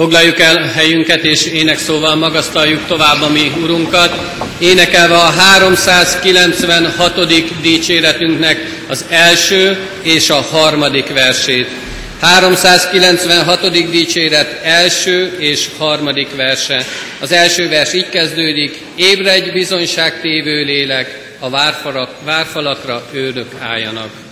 Foglaljuk el helyünket, és énekszóval magasztaljuk tovább a mi Urunkat, énekelve a 396. dicséretünknek az első és a harmadik versét. 396. dicséret első és harmadik verse. Az első vers így kezdődik, ébredj bizonyságtévő lélek, a várfalak, várfalakra őrök álljanak.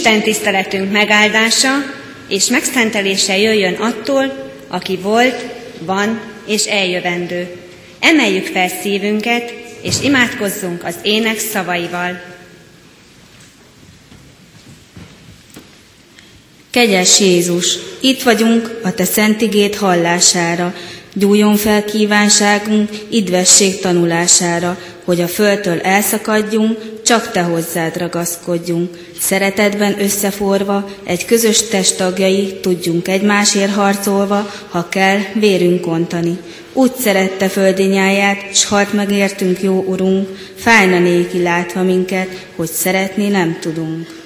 Isten tiszteletünk megáldása és megszentelése jöjjön attól, aki volt, van és eljövendő. Emeljük fel szívünket, és imádkozzunk az ének szavaival. Kegyes Jézus, itt vagyunk a Te szent igét hallására, gyújjon fel kívánságunk idvesség tanulására, hogy a földtől elszakadjunk, csak Te hozzád ragaszkodjunk. Szeretetben összeforva, egy közös test tagjai, tudjunk egymásért harcolva, ha kell, vérünk kontani. Úgy szerette földi nyáját, s halt megértünk, jó Urunk, fájna néki látva minket, hogy szeretni nem tudunk.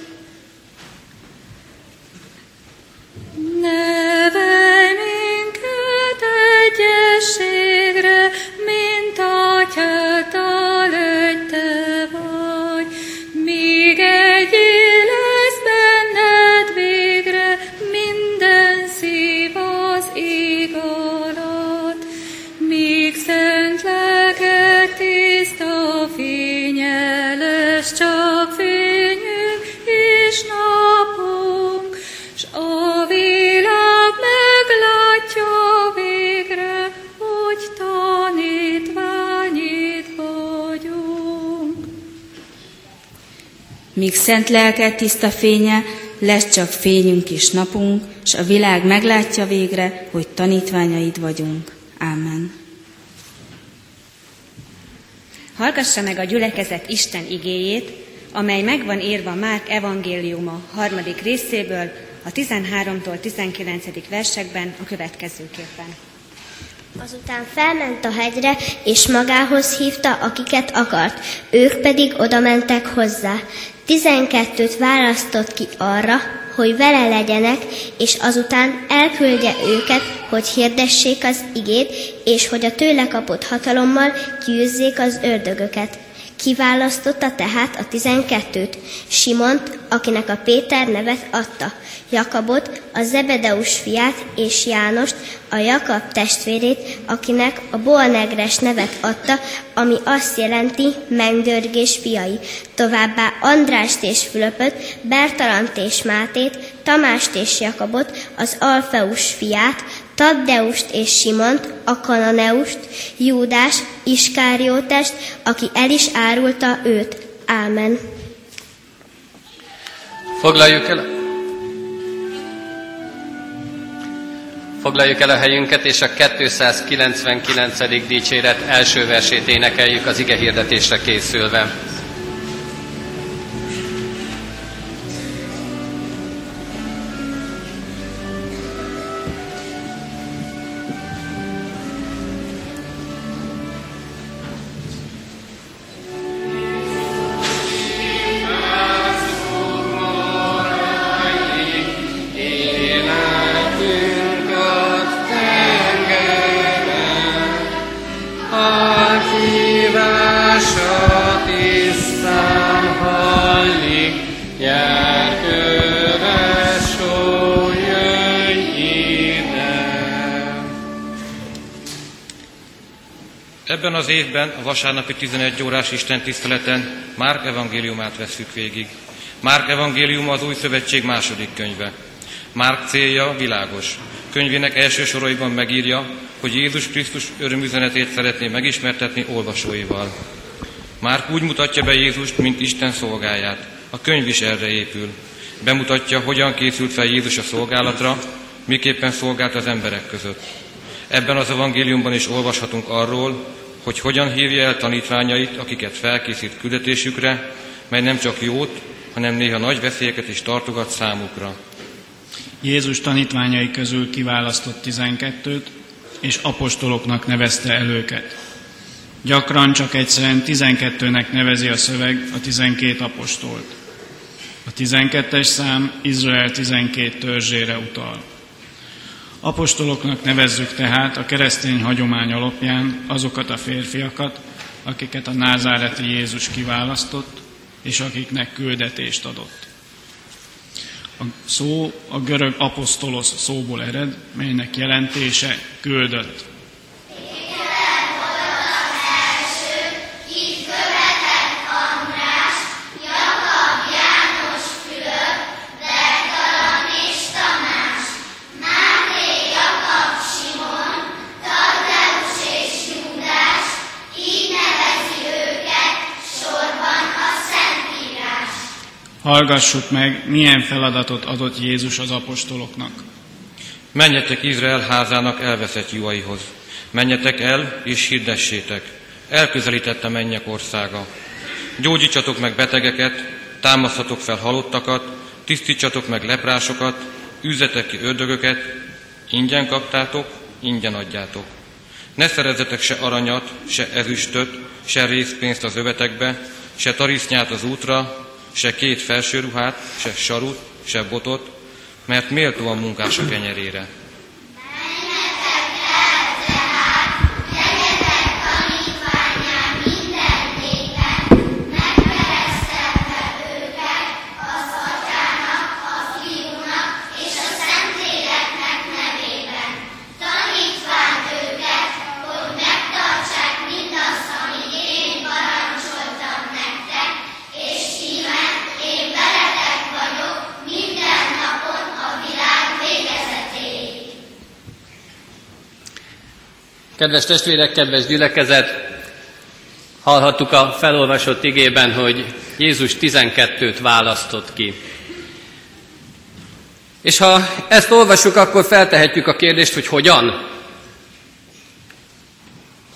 Szent lelket tiszta fénye, lesz csak fényünk és napunk, és a világ meglátja végre, hogy tanítványaid vagyunk. Amen. Hallgassa meg a gyülekezet Isten igéjét, amely megvan írva Márk evangéliuma harmadik részéből, a 13-tól 19. versekben a következőképpen. Azután felment a hegyre, és magához hívta, akiket akart, ők pedig oda mentek hozzá. Tizenkettőt választott ki arra, hogy vele legyenek, és azután elküldje őket, hogy hirdessék az igét, és hogy a tőle kapott hatalommal kiűzzék az ördögöket. Kiválasztotta tehát a tizenkettőt, Simont, akinek a Péter nevet adta, Jakabot, a Zebedeus fiát, és Jánost, a Jakab testvérét, akinek a Bolnegres nevet adta, ami azt jelenti mennydörgés fiai. Továbbá Andrást és Fülöpöt, Bertalant és Mátét, Tamást és Jakabot, az Alfeus fiát, Taddeust és Simont, a Kananeust, Júdás, Iskáriótest, aki el is árulta őt. Ámen. Foglaljuk el, foglaljuk el a helyünket, és a 299. dicséret első versét énekeljük az ige hirdetésre készülve. Ebben az évben a vasárnapi 11 órás Isten tiszteleten Márk evangéliumát veszük végig. Márk evangéliuma az új szövetség második könyve. Márk célja világos. Könyvének első soraiban megírja, hogy Jézus Krisztus örömüzenetét szeretné megismertetni olvasóival. Márk úgy mutatja be Jézust, mint Isten szolgáját. A könyv is erre épül. Bemutatja, hogyan készült fel Jézus a szolgálatra, miképpen szolgált az emberek között. Ebben az evangéliumban is olvashatunk arról, hogy hogyan hívja el tanítványait, akiket felkészít küldetésükre, mely nem csak jót, hanem néha nagy veszélyeket is tartogat számukra. Jézus tanítványai közül kiválasztott tizenkettőt, és apostoloknak nevezte el őket. Gyakran csak egyszerűen tizenkettőnek nevezi a szöveg a tizenkét apostolt. A tizenkettes szám Izrael tizenkét törzsére utal. Apostoloknak nevezzük tehát a keresztény hagyomány alapján azokat a férfiakat, akiket a názáreti Jézus kiválasztott, és akiknek küldetést adott. A szó a görög apostolos szóból ered, melynek jelentése küldött. Hallgassuk meg, milyen feladatot adott Jézus az apostoloknak. Menjetek Izrael házának elveszett juhaihoz. Menjetek el és hirdessétek. Elközelített a mennyek országa. Gyógyítsatok meg betegeket, támaszhatok fel halottakat, tisztítsatok meg leprásokat, üzzetek ki ördögöket, ingyen kaptátok, ingyen adjátok. Ne szerezzetek se aranyat, se ezüstöt, se részpénzt az övetekbe, se tarisznyát az útra, se két felsőruhát, se sarut, se botot, mert méltó a munkás a kenyerére. Kedves testvérek, kedves gyülekezet, hallhattuk a felolvasott igében, hogy Jézus 12-t választott ki. És ha ezt olvassuk, akkor feltehetjük a kérdést, hogy hogyan?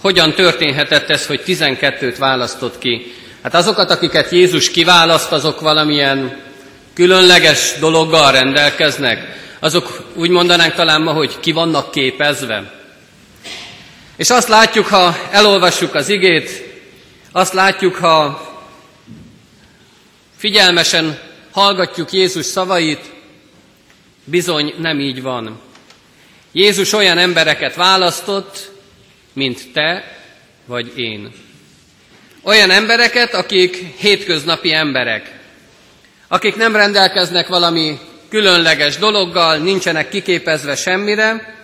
Hogyan történhetett ez, hogy 12-t választott ki? Hát azokat, akiket Jézus kiválaszt, azok valamilyen különleges dologgal rendelkeznek. Azok úgy mondanánk talán ma, hogy ki vannak képezve. És azt látjuk, ha elolvassuk az igét, azt látjuk, ha figyelmesen hallgatjuk Jézus szavait, bizony nem így van. Jézus olyan embereket választott, mint te vagy én. Olyan embereket, akik hétköznapi emberek, akik nem rendelkeznek valami különleges dologgal, nincsenek kiképezve semmire,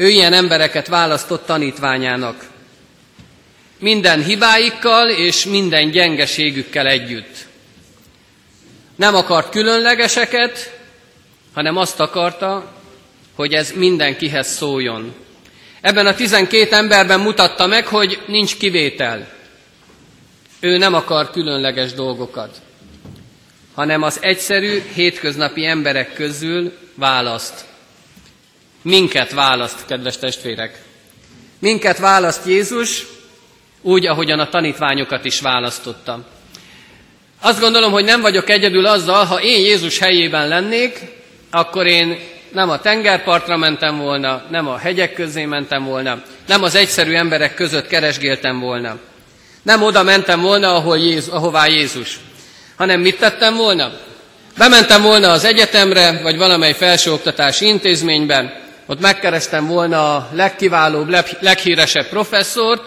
ő ilyen embereket választott tanítványának. Minden hibáikkal és minden gyengeségükkel együtt. Nem akart különlegeseket, hanem azt akarta, hogy ez mindenkihez szóljon. Ebben a tizenkét emberben mutatta meg, hogy nincs kivétel. Ő nem akar különleges dolgokat, hanem az egyszerű, hétköznapi emberek közül választ. Minket választ, kedves testvérek. Minket választ Jézus, úgy, ahogyan a tanítványokat is választotta. Azt gondolom, hogy nem vagyok egyedül azzal, ha én Jézus helyében lennék, akkor én nem a tengerpartra mentem volna, nem a hegyek közé mentem volna, nem az egyszerű emberek között keresgéltem volna. Nem oda mentem volna, ahol Jézus, ahová Jézus, hanem mit tettem volna? Bementem volna az egyetemre, vagy valamely felsőoktatási intézménybe, ott megkerestem volna a legkiválóbb, leghíresebb professzort,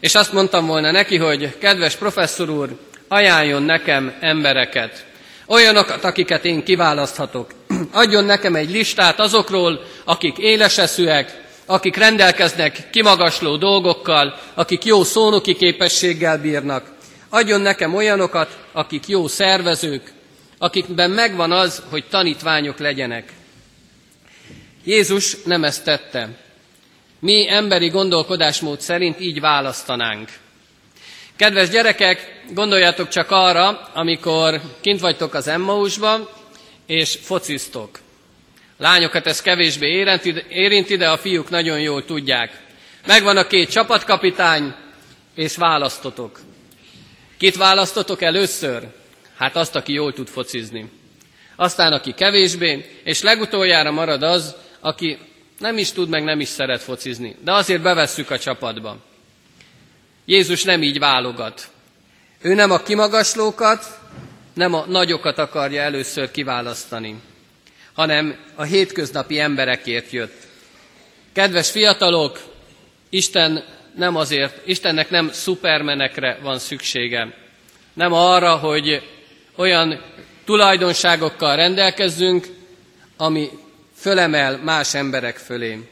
és azt mondtam volna neki, hogy kedves professzor úr, ajánljon nekem embereket, olyanokat, akiket én kiválaszthatok. Adjon nekem egy listát azokról, akik éleseszűek, akik rendelkeznek kimagasló dolgokkal, akik jó szónoki képességgel bírnak. Adjon nekem olyanokat, akik jó szervezők, akikben megvan az, hogy tanítványok legyenek. Jézus nem ezt tette. Mi emberi gondolkodásmód szerint így választanánk. Kedves gyerekek, gondoljatok csak arra, amikor kint vagytok az Emmausban, és fociztok. Lányokat ez kevésbé érinti, de a fiúk nagyon jól tudják. Megvan a két csapatkapitány, és választotok. Kit választotok először? Hát azt, aki jól tud focizni. Aztán, aki kevésbé, és legutoljára marad az, aki nem is tud, meg nem is szeret focizni. De azért bevesszük a csapatba. Jézus nem így válogat. Ő nem a kimagaslókat, nem a nagyokat akarja először kiválasztani, hanem a hétköznapi emberekért jött. Kedves fiatalok, Isten nem azért, Istennek nem szupermenekre van szüksége, nem arra, hogy olyan tulajdonságokkal rendelkezzünk, ami fölemel más emberek fölé.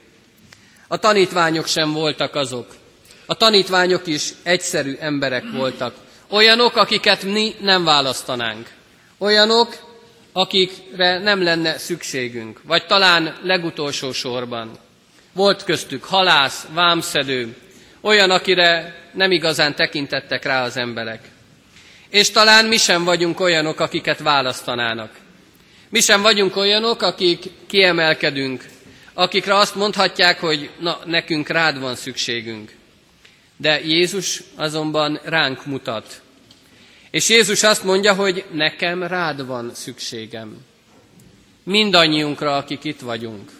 A tanítványok sem voltak azok. A tanítványok is egyszerű emberek voltak. Olyanok, akiket mi nem választanánk. Olyanok, akikre nem lenne szükségünk, vagy talán legutolsó sorban. Volt köztük halász, vámszedő, olyan, akire nem igazán tekintettek rá az emberek. És talán mi sem vagyunk olyanok, akiket választanának. Mi sem vagyunk olyanok, akik kiemelkedünk, akikre azt mondhatják, hogy na, nekünk rád van szükségünk. De Jézus azonban ránk mutat. És Jézus azt mondja, hogy nekem rád van szükségem. Mindannyiunkra, akik itt vagyunk.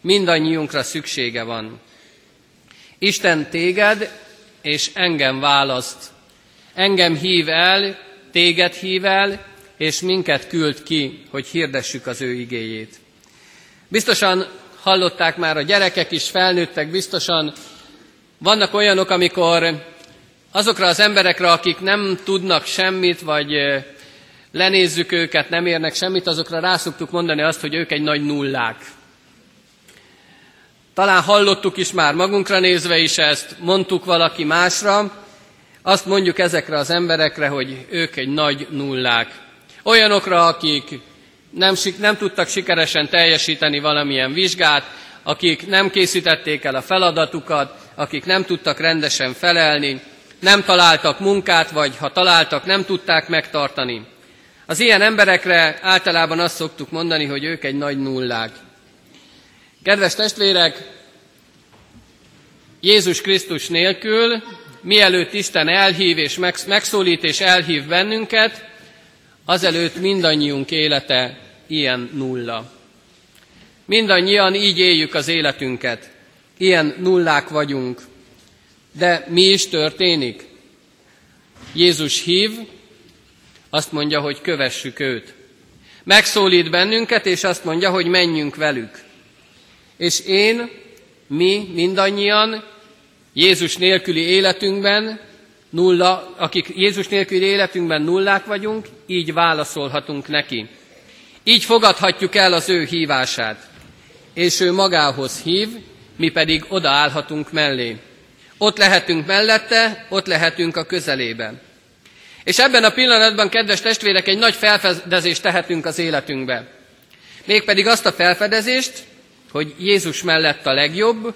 Mindannyiunkra szüksége van. Isten téged és engem választ. Engem hív el, téged hív el, és minket küld ki, hogy hirdessük az ő igéjét. Biztosan hallották már a gyerekek is, felnőttek, biztosan vannak olyanok, amikor azokra az emberekre, akik nem tudnak semmit, vagy lenézzük őket, nem érnek semmit, azokra rászoktuk mondani azt, hogy ők egy nagy nullák. Talán hallottuk is már magunkra nézve is ezt, mondtuk valaki másra, azt mondjuk ezekre az emberekre, hogy ők egy nagy nullák. Olyanokra, akik nem, nem tudtak sikeresen teljesíteni valamilyen vizsgát, akik nem készítették el a feladatukat, akik nem tudtak rendesen felelni, nem találtak munkát, vagy ha találtak, nem tudták megtartani. Az ilyen emberekre általában azt szoktuk mondani, hogy ők egy nagy nullák. Kedves testvérek, Jézus Krisztus nélkül, mielőtt Isten elhív és megszólít és elhív bennünket, azelőtt mindannyiunk élete ilyen nulla. Mindannyian így éljük az életünket. Ilyen nullák vagyunk. De mi is történik? Jézus hív, azt mondja, hogy kövessük őt. Megszólít bennünket, és azt mondja, hogy menjünk velük. És én, mi mindannyian Jézus nélküli életünkben nulla, akik Jézus nélküli életünkben nullák vagyunk, így válaszolhatunk neki. Így fogadhatjuk el az ő hívását. És ő magához hív, mi pedig odaállhatunk mellé. Ott lehetünk mellette, ott lehetünk a közelében. És ebben a pillanatban, kedves testvérek, egy nagy felfedezést tehetünk az életünkbe. Mégpedig azt a felfedezést, hogy Jézus mellett a legjobb,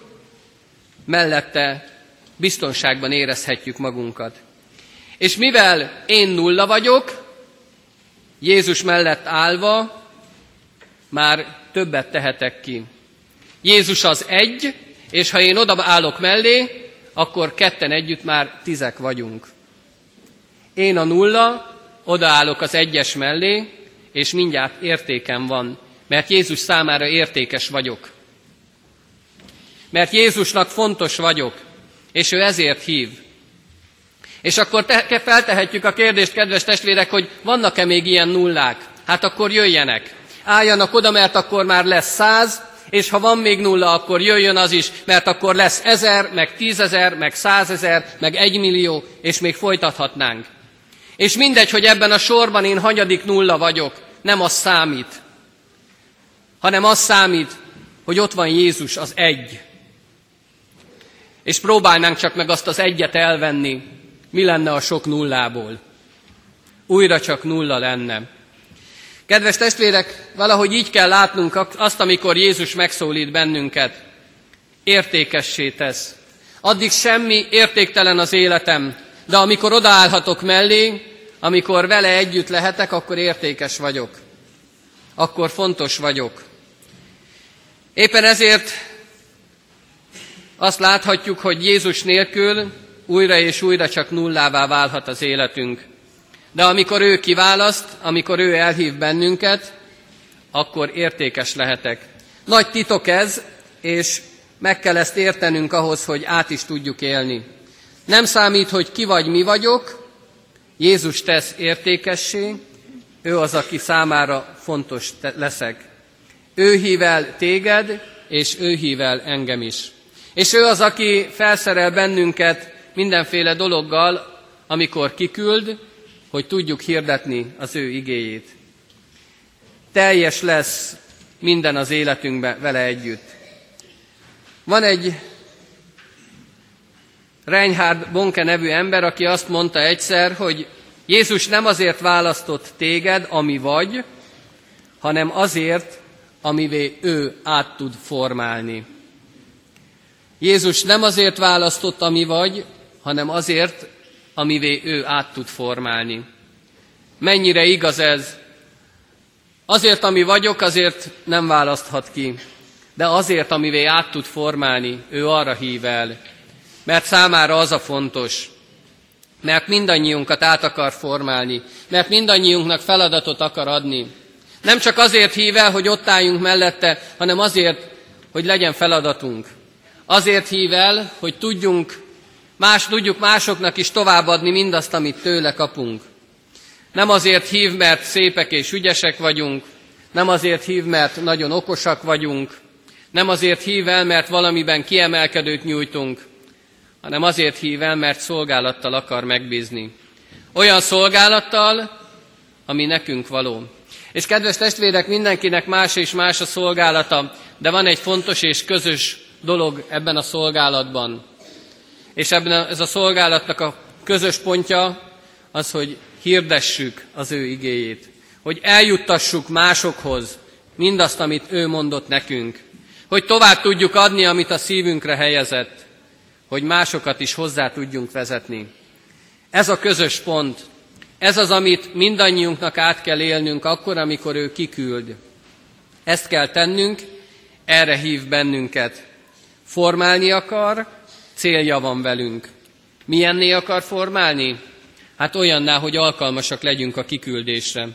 mellette biztonságban érezhetjük magunkat. És mivel én nulla vagyok, Jézus mellett állva már többet tehetek ki. Jézus az egy, és ha én oda állok mellé, akkor ketten együtt már tizek vagyunk. Én a nulla, odaállok az egyes mellé, és mindjárt értékem van, mert Jézus számára értékes vagyok. Mert Jézusnak fontos vagyok, és ő ezért hív. És akkor te, feltehetjük a kérdést, kedves testvérek, hogy vannak-e még ilyen nullák? Hát akkor jöjjenek. Álljanak oda, mert akkor már lesz száz, és ha van még nulla, akkor jöjjön az is, mert akkor lesz ezer, meg tízezer, meg százezer, meg egymillió, és még folytathatnánk. És mindegy, hogy ebben a sorban én hanyadik nulla vagyok, nem az számít, hanem az számít, hogy ott van Jézus, az egy. És próbálnánk csak meg azt az egyet elvenni, mi lenne a sok nullából. Újra csak nulla lenne. Kedves testvérek, valahogy így kell látnunk azt, amikor Jézus megszólít bennünket. Értékessé tesz. Addig semmi értéktelen az életem, de amikor odaállhatok mellé, amikor vele együtt lehetek, akkor értékes vagyok. Akkor fontos vagyok. Éppen ezért azt láthatjuk, hogy Jézus nélkül újra és újra csak nullává válhat az életünk. De amikor ő kiválaszt, amikor ő elhív bennünket, akkor értékes lehetek. Nagy titok ez, és meg kell ezt értenünk ahhoz, hogy át is tudjuk élni. Nem számít, hogy ki vagy, mi vagyok, Jézus tesz értékessé, ő az, aki számára fontos leszek. Ő hív el téged, és ő hív el engem is. És ő az, aki felszerel bennünket mindenféle dologgal, amikor kiküld, hogy tudjuk hirdetni az ő igéjét. Teljes lesz minden az életünkben vele együtt. Van egy Reinhard Bonke nevű ember, aki azt mondta egyszer, hogy Jézus nem azért választott téged, ami vagy, hanem azért, amivé ő át tud formálni. Jézus nem azért választott, ami vagy, hanem azért, amivé ő át tud formálni. Mennyire igaz ez? Azért, ami vagyok, azért nem választhat ki, de azért, amivé át tud formálni, ő arra hív el, mert számára az a fontos, mert mindannyiunkat át akar formálni, mert mindannyiunknak feladatot akar adni. Nem csak azért hív el, hogy ott álljunk mellette, hanem azért, hogy legyen feladatunk. Azért hív el, hogy tudjunk Más tudjuk másoknak is továbbadni mindazt, amit tőle kapunk. Nem azért hív, mert szépek és ügyesek vagyunk, nem azért hív, mert nagyon okosak vagyunk, nem azért hív el, mert valamiben kiemelkedőt nyújtunk, hanem azért hív el, mert szolgálattal akar megbízni. Olyan szolgálattal, ami nekünk való. És kedves testvérek, mindenkinek más és más a szolgálata, de van egy fontos és közös dolog ebben a szolgálatban. És ebben a, ez a szolgálatnak a közös pontja az, hogy hirdessük az ő igéjét. Hogy eljuttassuk másokhoz mindazt, amit ő mondott nekünk. Hogy tovább tudjuk adni, amit a szívünkre helyezett. Hogy másokat is hozzá tudjunk vezetni. Ez a közös pont. Ez az, amit mindannyiunknak át kell élnünk akkor, amikor ő kiküld. Ezt kell tennünk, erre hív bennünket. Formálni akar, célja van velünk. Milyenné akar formálni? Hát olyanná, hogy alkalmasak legyünk a kiküldésre.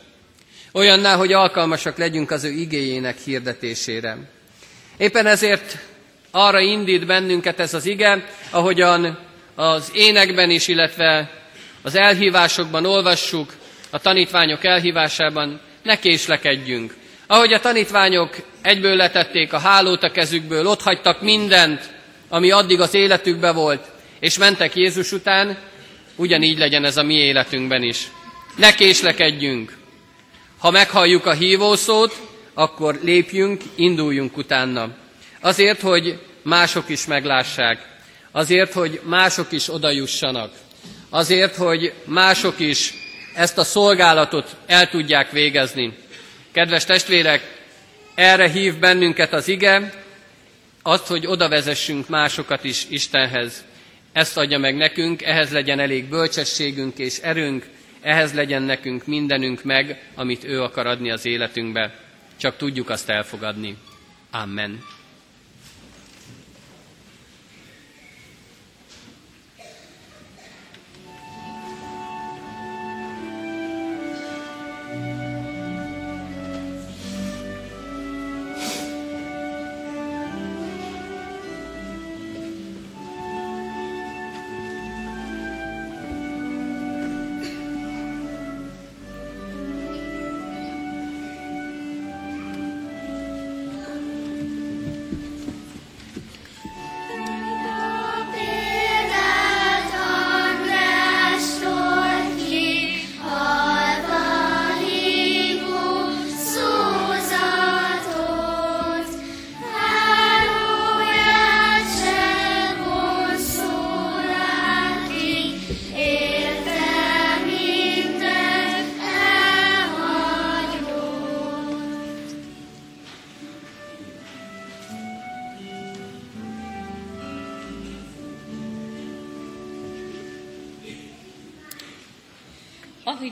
Olyanná, hogy alkalmasak legyünk az ő igéjének hirdetésére. Éppen ezért arra indít bennünket ez az ige, ahogyan az énekben is, illetve az elhívásokban olvassuk, a tanítványok elhívásában, ne késlekedjünk. Ahogy a tanítványok egyből letették a hálót a kezükből, ott hagytak mindent, ami addig az életükbe volt, és mentek Jézus után, ugyanígy legyen ez a mi életünkben is. Ne késlekedjünk. Ha meghalljuk a hívószót, akkor lépjünk, induljunk utána. Azért, hogy mások is meglássák. Azért, hogy mások is odajussanak. Azért, hogy mások is ezt a szolgálatot el tudják végezni. Kedves testvérek, erre hív bennünket az ige, azt, hogy oda vezessünk másokat is Istenhez. Ezt adja meg nekünk, ehhez legyen elég bölcsességünk és erőnk, ehhez legyen nekünk mindenünk meg, amit ő akar adni az életünkbe. Csak tudjuk azt elfogadni. Amen.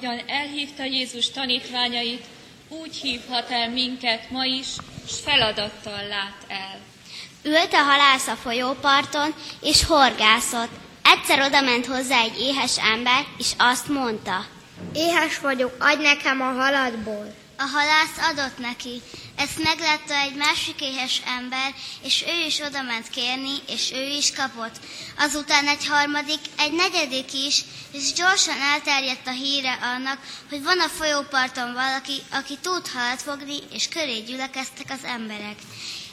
Ahogyan elhívta Jézus tanítványait, úgy hívhat el minket ma is, s feladattal lát el. Ült a halász a folyóparton, és horgászott. Egyszer oda ment hozzá egy éhes ember, és azt mondta. Éhes vagyok, adj nekem a haladból. A halász adott neki. Ezt meglátta egy másik éhes ember, és ő is oda ment kérni, és ő is kapott. Azután egy harmadik, egy negyedik is, és gyorsan elterjedt a híre annak, hogy van a folyóparton valaki, aki tud halat fogni, és köré gyülekeztek az emberek.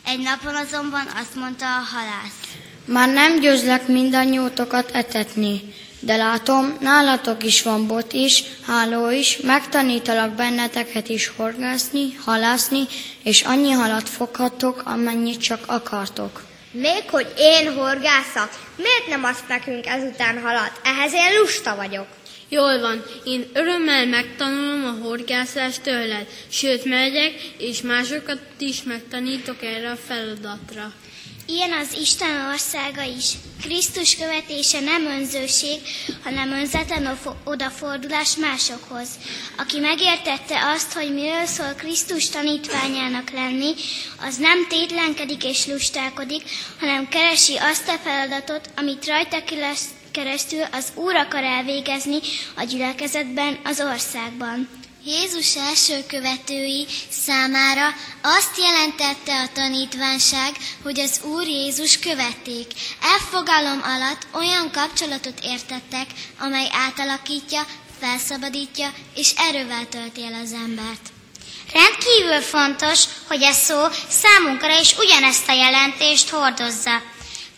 Egy napon azonban azt mondta a halász. Már nem győzlek mindannyiótokat etetni, de látom, nálatok is van bot is, háló is, megtanítalak benneteket is horgászni, halászni, és annyi halat foghatok, amennyit csak akartok. Még hogy én horgászak, miért nem azt nekünk ezután halat? Ehhez én lusta vagyok. Jól van, én örömmel megtanulom a horgászást tőled, sőt megyek, és másokat is megtanítok erre a feladatra. Ilyen az Isten országa is. Krisztus követése nem önzőség, hanem önzetlen odafordulás másokhoz. Aki megértette azt, hogy miről szól Krisztus tanítványának lenni, az nem tétlenkedik és lustálkodik, hanem keresi azt a feladatot, amit rajta keresztül az Úr akar elvégezni a gyülekezetben, az országban. Jézus első követői számára azt jelentette a tanítvánság, hogy az Úr Jézus követték. Elfogalom alatt olyan kapcsolatot értettek, amely átalakítja, felszabadítja és erővel tölti el az embert. Rendkívül fontos, hogy ez szó számunkra is ugyanezt a jelentést hordozza.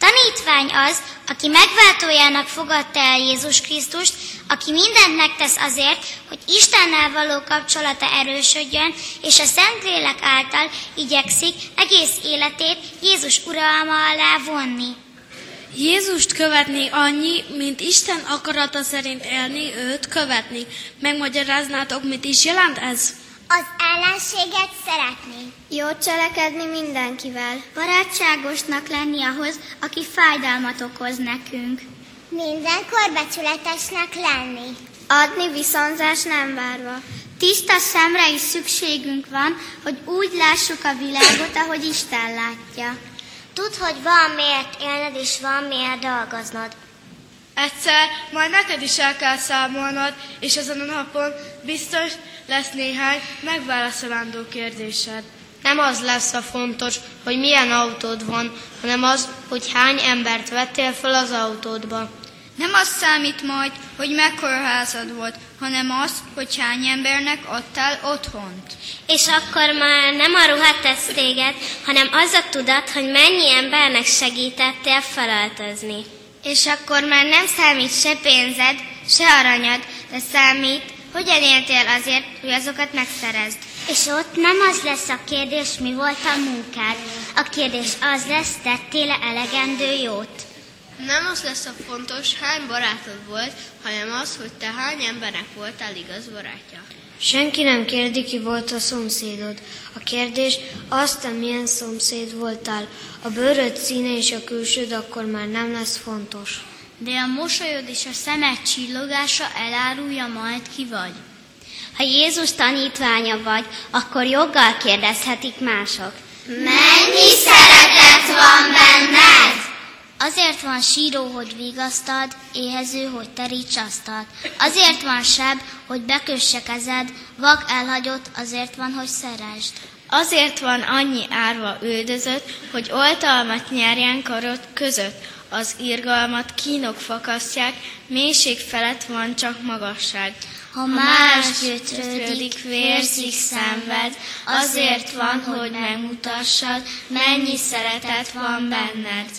Tanítvány az, aki megváltójának fogadta el Jézus Krisztust, aki mindent megtesz azért, hogy Istennel való kapcsolata erősödjön, és a Szentlélek által igyekszik egész életét Jézus uralma alá vonni. Jézust követni annyi, mint Isten akarata szerint élni, őt követni. Megmagyaráznátok, mit is jelent ez? Az ellenséget szeretni. Jót cselekedni mindenkivel. Barátságosnak lenni ahhoz, aki fájdalmat okoz nekünk. Mindenkor becsületesnek lenni. Adni viszonzás nem várva. Tiszta szemre is szükségünk van, hogy úgy lássuk a világot, ahogy Isten látja. Tudd, hogy van miért élned, és van miért dolgoznod. Egyszer majd neked is el kell számolnod, és azon a napon biztos lesz néhány megválaszolandó kérdésed. Nem az lesz a fontos, hogy milyen autód van, hanem az, hogy hány embert vettél fel az autódba. Nem az számít majd, hogy mekkora házad volt, hanem az, hogy hány embernek adtál otthont. És akkor már nem a ruha tesz téged, hanem az a tudat, hogy mennyi embernek segítettél felöltözni. És akkor már nem számít se pénzed, se aranyad, de számít, hogyan éltél azért, hogy azokat megszerezd. És ott nem az lesz a kérdés, mi volt a munkád. A kérdés az lesz, tettél-e elegendő jót. Nem az lesz a fontos, hány barátod volt, hanem az, hogy te hány embernek voltál igaz barátja. Senki nem kérdi, ki volt a szomszédod. A kérdés az, te milyen szomszéd voltál. A bőröd színe és a külsőd akkor már nem lesz fontos. De a mosolyod és a szemed csillogása elárulja majd, ki vagy. Ha Jézus tanítványa vagy, akkor joggal kérdezhetik mások. Mennyi szeretet van benned? Azért van síró, hogy vigasztad, éhező, hogy teríts asztalt. Azért van seb, hogy bekösse kezed, vak elhagyott, azért van, hogy szeresd. Azért van annyi árva üldözött, hogy oltalmat nyerjen karod között. Az irgalmat kínok fakasztják, mélység felett van csak magasság. Ha más gyötrődik, vérzik, szenved, azért van, hogy megmutassad, mennyi szeretet van benned.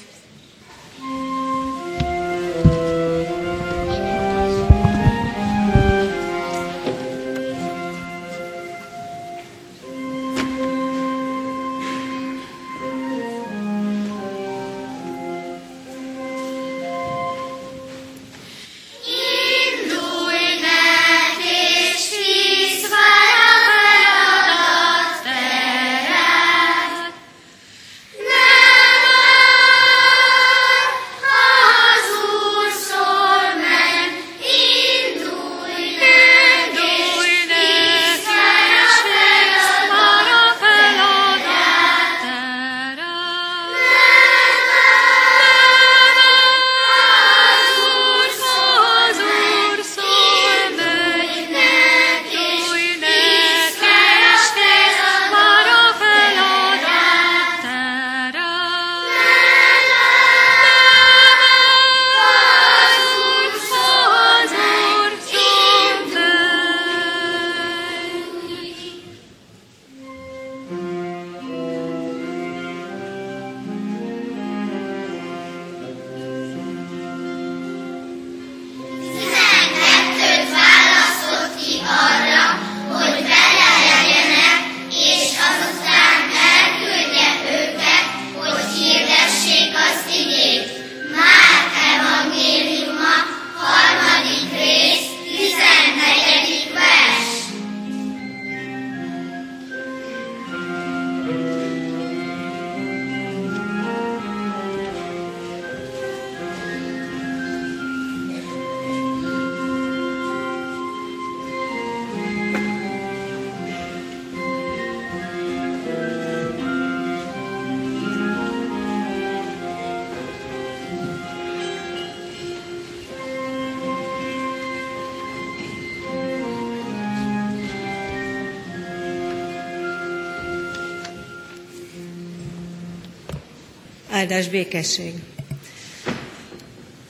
Áldás békesség.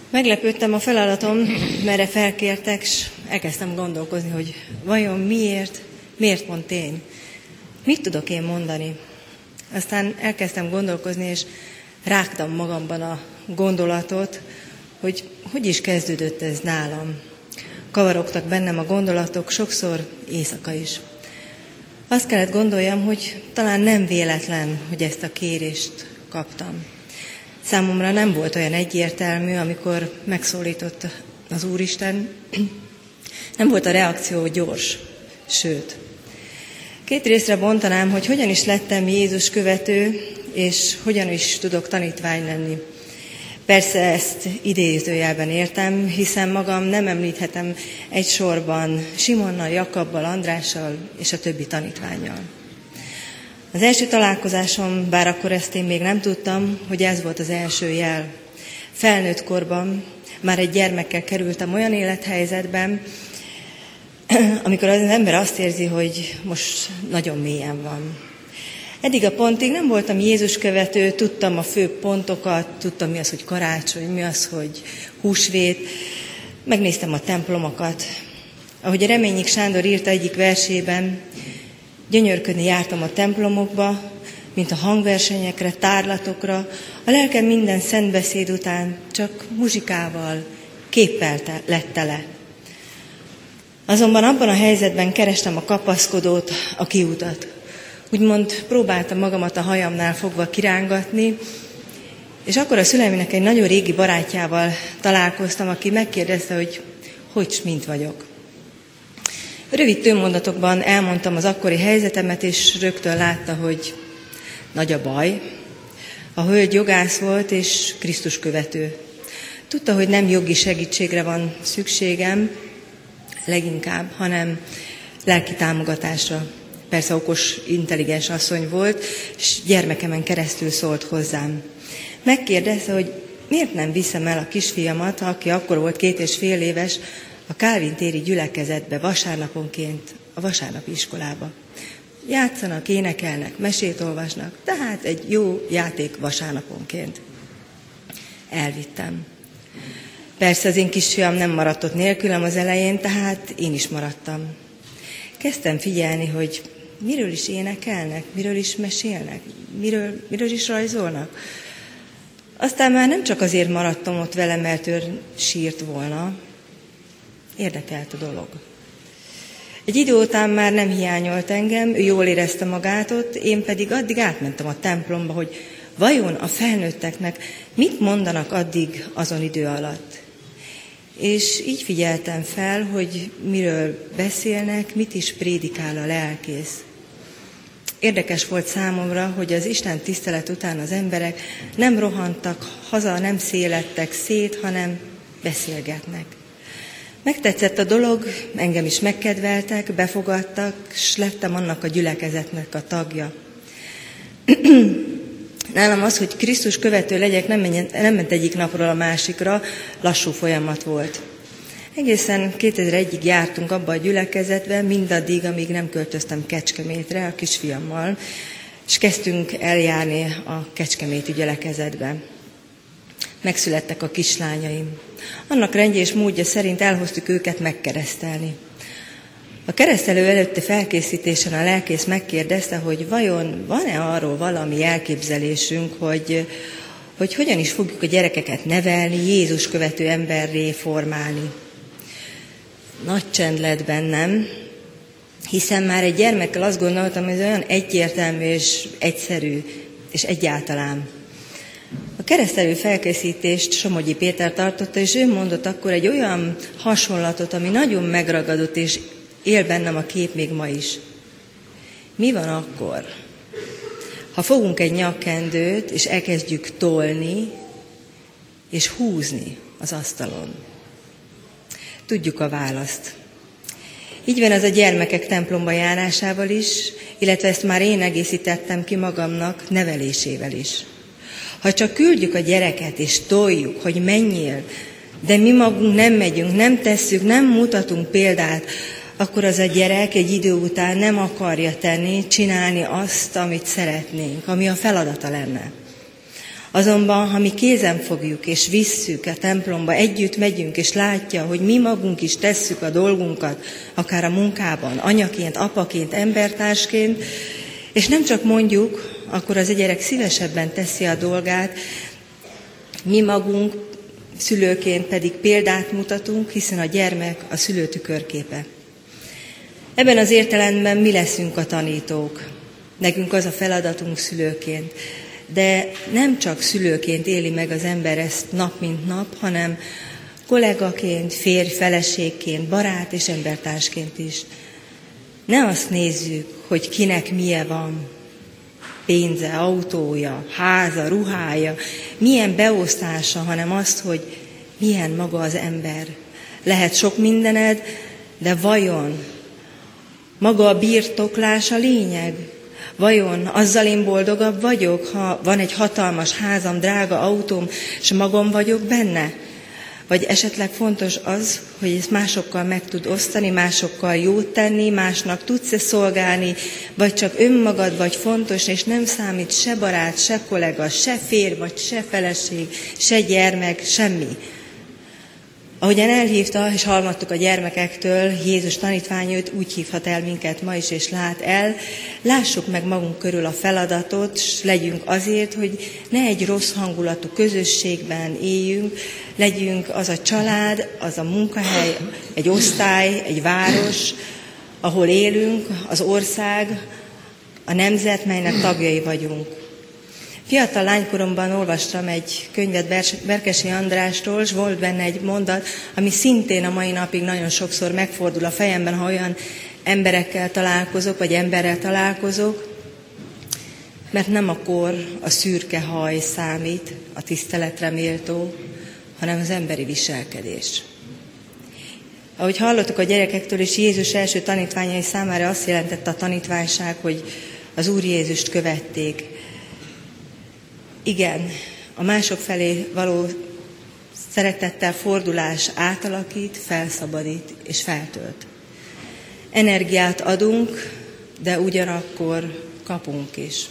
Meglepődtem a feladatom, merre felkértek, és elkezdtem gondolkozni, hogy vajon miért, miért pont én? Mit tudok én mondani? Aztán elkezdtem gondolkozni, és rágtam magamban a gondolatot, hogy hogy is kezdődött ez nálam. Kavarogtak bennem a gondolatok, sokszor éjszaka is. Azt kellett gondoljam, hogy talán nem véletlen, hogy ezt a kérést kaptam. Számomra nem volt olyan egyértelmű, amikor megszólított az Úristen. Nem volt a reakció gyors, sőt. Két részre bontanám, hogy hogyan is lettem Jézus követő, és hogyan is tudok tanítvány lenni. Persze ezt idézőjelben értem, hiszen magam nem említhetem egy sorban Simonnal, Jakabbal, Andrással és a többi tanítványjal. Az első találkozásom, bár akkor ezt én még nem tudtam, hogy ez volt az első jel. Felnőtt korban már egy gyermekkel kerültem olyan élethelyzetben, amikor az ember azt érzi, hogy most nagyon mélyen van. Eddig a pontig nem voltam Jézus követő, tudtam a fő pontokat, tudtam mi az, hogy karácsony, mi az, hogy húsvét, megnéztem a templomokat. Ahogy a Reményik Sándor írta egyik versében, gyönyörködni jártam a templomokba, mint a hangversenyekre, tárlatokra, a lelkem minden szentbeszéd után csak muzsikával, képpel lett tele. Azonban abban a helyzetben kerestem a kapaszkodót, a kiutat. Úgymond próbáltam magamat a hajamnál fogva kirángatni, és akkor a szüleimnek egy nagyon régi barátjával találkoztam, aki megkérdezte, hogy hogy mint vagyok. Rövid tőmondatokban elmondtam az akkori helyzetemet, és rögtön látta, hogy nagy a baj. A hölgy jogász volt, és Krisztus követő. Tudta, hogy nem jogi segítségre van szükségem, leginkább, hanem lelki támogatásra. Persze okos, intelligens asszony volt, és gyermekemen keresztül szólt hozzám. Megkérdezte, hogy miért nem viszem el a kisfiamat, aki akkor volt két és fél éves, a Kálvin téri gyülekezetbe vasárnaponként a vasárnapi iskolába. Játszanak, énekelnek, mesét olvasnak, tehát egy jó játék vasárnaponként. Elvittem. Persze az én kisfiam nem maradt ott nélkülem az elején, tehát én is maradtam. Kezdtem figyelni, hogy miről is énekelnek, miről is mesélnek, miről, miről is rajzolnak. Aztán már nem csak azért maradtam ott vele, mert ő sírt volna, érdekelt a dolog. Egy idő után már nem hiányolt engem, ő jól érezte magát ott, én pedig addig átmentem a templomba, hogy vajon a felnőtteknek mit mondanak addig azon idő alatt. És így figyeltem fel, hogy miről beszélnek, mit is prédikál a lelkész. Érdekes volt számomra, hogy az Isten tisztelet után az emberek nem rohantak haza, nem szélettek szét, hanem beszélgetnek. Megtetszett a dolog, engem is megkedveltek, befogadtak, s lettem annak a gyülekezetnek a tagja. Nálam az, hogy Krisztus követő legyek, nem, menjen, nem ment egyik napról a másikra, lassú folyamat volt. Egészen 2001-ig jártunk abba a gyülekezetbe, mindaddig, amíg nem költöztem Kecskemétre a kisfiammal, és kezdtünk eljárni a Kecskeméti gyülekezetbe. Megszülettek a kislányaim. Annak rendje és módja szerint elhoztuk őket megkeresztelni. A keresztelő előtti felkészítésen a lelkész megkérdezte, hogy vajon van-e arról valami elképzelésünk, hogy, hogy hogyan is fogjuk a gyerekeket nevelni, Jézus követő emberré formálni. Nagy csend lett bennem, hiszen már egy gyermekkel azt gondoltam, hogy ez olyan egyértelmű és egyszerű, és egyáltalán. A keresztelő felkészítést Somogyi Péter tartotta, és ő mondott akkor egy olyan hasonlatot, ami nagyon megragadott, és él bennem a kép még ma is. Mi van akkor, ha fogunk egy nyakkendőt, és elkezdjük tolni, és húzni az asztalon? Tudjuk a választ. Így van ez a gyermekek templomba járásával is, illetve ezt már én egészítettem ki magamnak nevelésével is. Ha csak küldjük a gyereket és toljuk, hogy menjél, de mi magunk nem megyünk, nem tesszük, nem mutatunk példát, akkor az a gyerek egy idő után nem akarja tenni, csinálni azt, amit szeretnénk, ami a feladata lenne. Azonban, ha mi kézen fogjuk és visszük a templomba, együtt megyünk, és látja, hogy mi magunk is tesszük a dolgunkat, akár a munkában, anyaként, apaként, embertársként, és nem csak mondjuk, akkor az a gyerek szívesebben teszi a dolgát, mi magunk szülőként pedig példát mutatunk, hiszen a gyermek a szülő tükörképe. Ebben az értelemben mi leszünk a tanítók. Nekünk az a feladatunk szülőként. De nem csak szülőként éli meg az ember ezt nap mint nap, hanem kollégaként, férj, feleségként, barát és embertársként is. Ne azt nézzük, hogy kinek milyen van, pénze, autója, háza, ruhája, milyen beosztása, hanem azt, hogy milyen maga az ember. Lehet sok mindened, de vajon maga a birtoklás a lényeg? Vajon azzal én boldogabb vagyok, ha van egy hatalmas házam, drága autóm, és magam vagyok benne? Vagy esetleg fontos az, hogy ezt másokkal meg tud osztani, másokkal jót tenni, másnak tudsz-e szolgálni, vagy csak önmagad vagy fontos, és nem számít se barát, se kollega, se fér, vagy se feleség, se gyermek, semmi. Ahogyan elhívta, és hallottuk a gyermekektől, Jézus tanítvány őt úgy hívhat el minket ma is, és lát el, lássuk meg magunk körül a feladatot, és legyünk azért, hogy ne egy rossz hangulatú közösségben éljünk, legyünk az a család, az a munkahely, egy osztály, egy város, ahol élünk, az ország, a nemzet, melynek tagjai vagyunk. Fiatal lánykoromban olvastam egy könyvet Berkesi Andrástól, és volt benne egy mondat, ami szintén a mai napig nagyon sokszor megfordul a fejemben, ha olyan emberekkel találkozok, vagy emberrel találkozok, mert nem a kor, a szürke haj számít, a tiszteletre méltó, hanem az emberi viselkedés. Ahogy hallottuk a gyerekektől, és Jézus első tanítványai számára azt jelentette a tanítványság, hogy az Úr Jézust követték, igen, a mások felé való szeretettel fordulás átalakít, felszabadít és feltölt. Energiát adunk, de ugyanakkor kapunk is.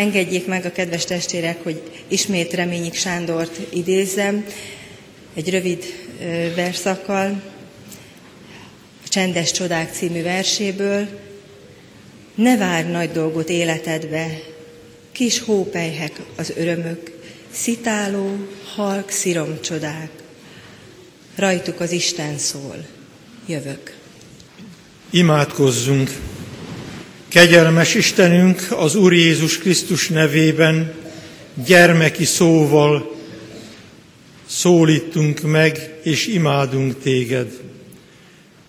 Engedjék meg a kedves testvérek, hogy ismét Reményik Sándort idézzem egy rövid verszakkal, a Csendes Csodák című verséből. Ne várj nagy dolgot életedbe, kis hópelyhek az örömök, szitáló, halk sziromcsodák. Rajtuk az Isten szól, jövök. Imádkozzunk! Kegyelmes Istenünk az Úr Jézus Krisztus nevében gyermeki szóval szólítunk meg és imádunk téged.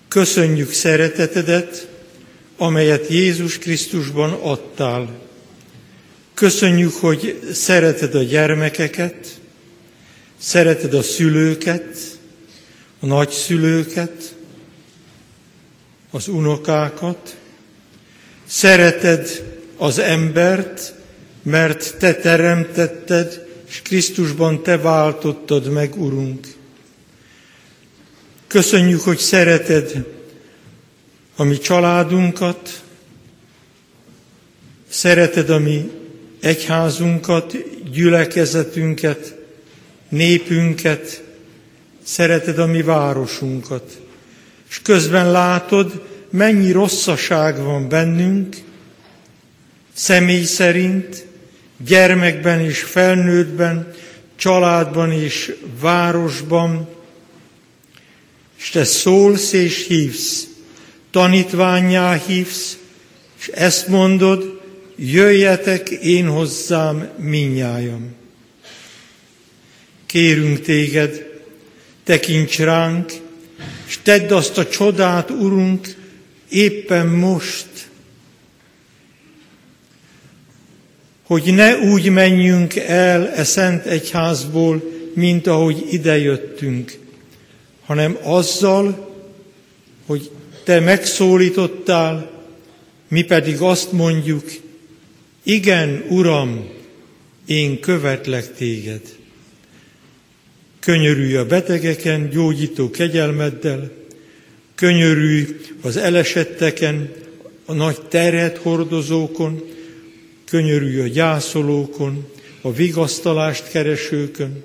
Köszönjük szeretetedet, amelyet Jézus Krisztusban adtál. Köszönjük, hogy szereted a gyermekeket, szereted a szülőket, a nagyszülőket, az unokákat, szereted az embert, mert te teremtetted, és Krisztusban te váltottad meg, Urunk. Köszönjük, hogy szereted a mi családunkat, szereted a mi egyházunkat, gyülekezetünket, népünket, szereted a mi városunkat. És közben látod, mennyi rosszaság van bennünk, személy szerint, gyermekben és felnőttben, családban és városban, és te szólsz és hívsz, tanítványá hívsz, és ezt mondod, jöjjetek én hozzám minnyájam. Kérünk téged, tekints ránk, és tedd azt a csodát, Urunk, éppen most, hogy ne úgy menjünk el e szent egyházból, mint ahogy idejöttünk, hanem azzal, hogy te megszólítottál, mi pedig azt mondjuk, igen, Uram, én követlek téged. Könyörülj a betegeken, gyógyító kegyelmeddel, könyörülj az elesetteken, a nagy terhet hordozókon, könyörülj a gyászolókon, a vigasztalást keresőkön,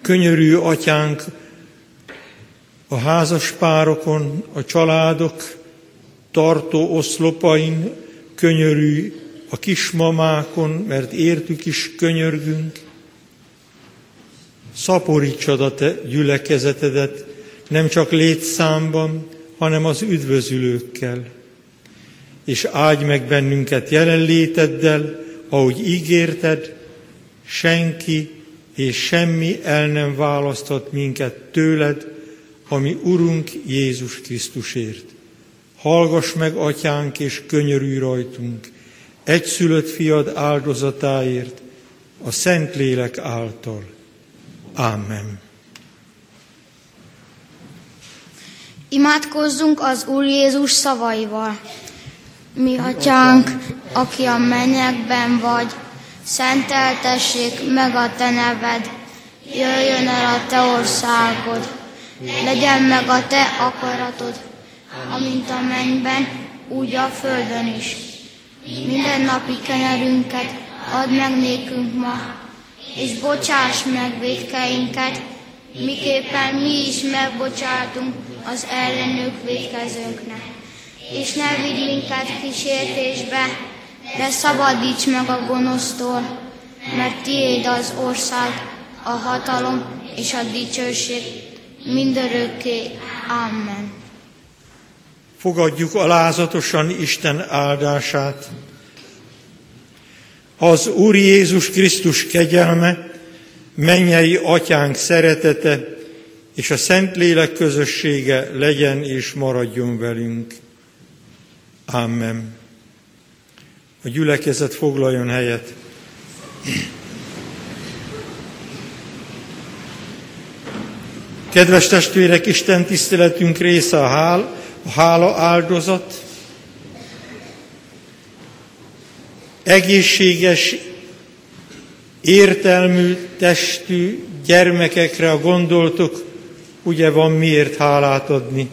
könyörülj, atyánk, a házaspárokon, a családok tartó oszlopain, könyörülj a kismamákon, mert értük is könyörgünk. Szaporítsad a te gyülekezetedet, nem csak létszámban, hanem az üdvözülőkkel. És áldj meg bennünket jelenléteddel, ahogy ígérted, senki és semmi el nem választhat minket tőled, ami Urunk Jézus Krisztusért. Hallgass meg, Atyánk, és könyörülj rajtunk, egyszülött fiad áldozatáért, a Szentlélek által. Amen. Imádkozzunk az Úr Jézus szavaival. Mi atyánk, aki a mennyekben vagy, szenteltessék meg a te neved, jöjjön el a te országod, legyen meg a te akaratod, amint a mennyben, úgy a földön is. Minden napi kenyerünket add meg nékünk ma, és bocsáss meg védkeinket, miképpen mi is megbocsátunk az ellenők védkezőnknek. És ne vigy minket kísértésbe, de szabadíts meg a gonosztól, mert tiéd az ország, a hatalom és a dicsőség mindörökké. Amen. Fogadjuk alázatosan Isten áldását. Az Úr Jézus Krisztus kegyelme, mennyei atyánk szeretete és a Szentlélek közössége legyen és maradjon velünk. Amen. A gyülekezet foglaljon helyet. Kedves testvérek, Isten tiszteletünk része a, hál, a hála áldozat. Egészséges, értelmű, testű gyermekekre gondoltok, ugye van miért hálát adni.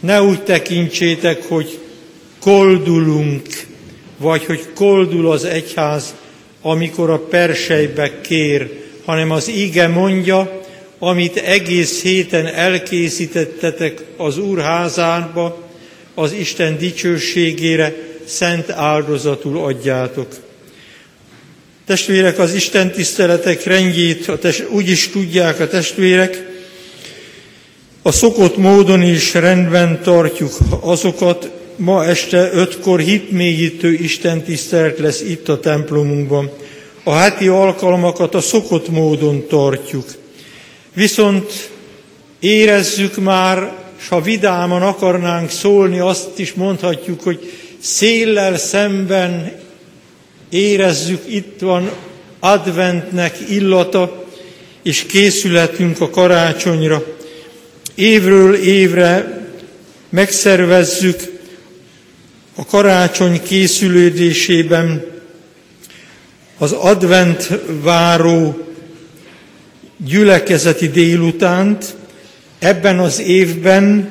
Ne úgy tekintsétek, hogy koldulunk, vagy hogy koldul az egyház, amikor a persejbe kér, hanem az ige mondja, amit egész héten elkészítettetek az Úr házába, az Isten dicsőségére szent áldozatul adjátok. Testvérek, az Isten tiszteletek rendjét a test, úgy is tudják a testvérek, a szokott módon is rendben tartjuk azokat, ma este ötkor hitmélyítő Isten tisztelet lesz itt a templomunkban. A heti alkalmakat a szokott módon tartjuk. Viszont érezzük már, s ha vidáman akarnánk szólni, azt is mondhatjuk, hogy széllel szemben érezzük, itt van adventnek illata, és készületünk a karácsonyra. Évről évre megszervezzük a karácsony készülődésében az advent váró gyülekezeti délutánt, ebben az évben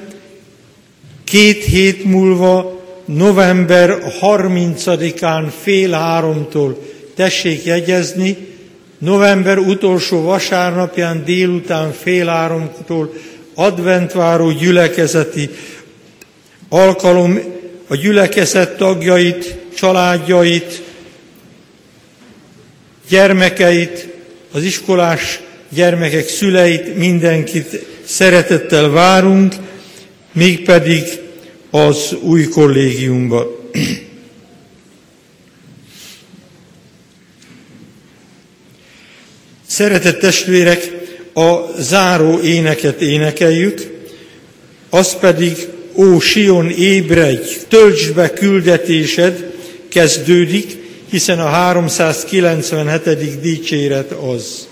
két hét múlva november 30-án fél háromtól. Tessék jegyezni, november utolsó vasárnapján délután fél háromtól adventváró gyülekezeti alkalom a gyülekezet tagjait, családjait, gyermekeit, az iskolás gyermekek szüleit, mindenkit szeretettel várunk, mégpedig az új kollégiumba. Szeretett testvérek, a záró éneket énekeljük, az pedig Ó Sion, ébredj, töltsd be küldetésed, kezdődik, hiszen a 397. dicséret az.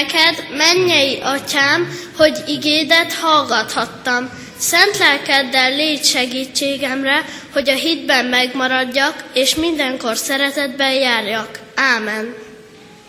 Neked, mennyei atyám, hogy igédet hallgathattam. Szent lelkeddel légy segítségemre, hogy a hitben megmaradjak, és mindenkor szeretetben járjak. Ámen.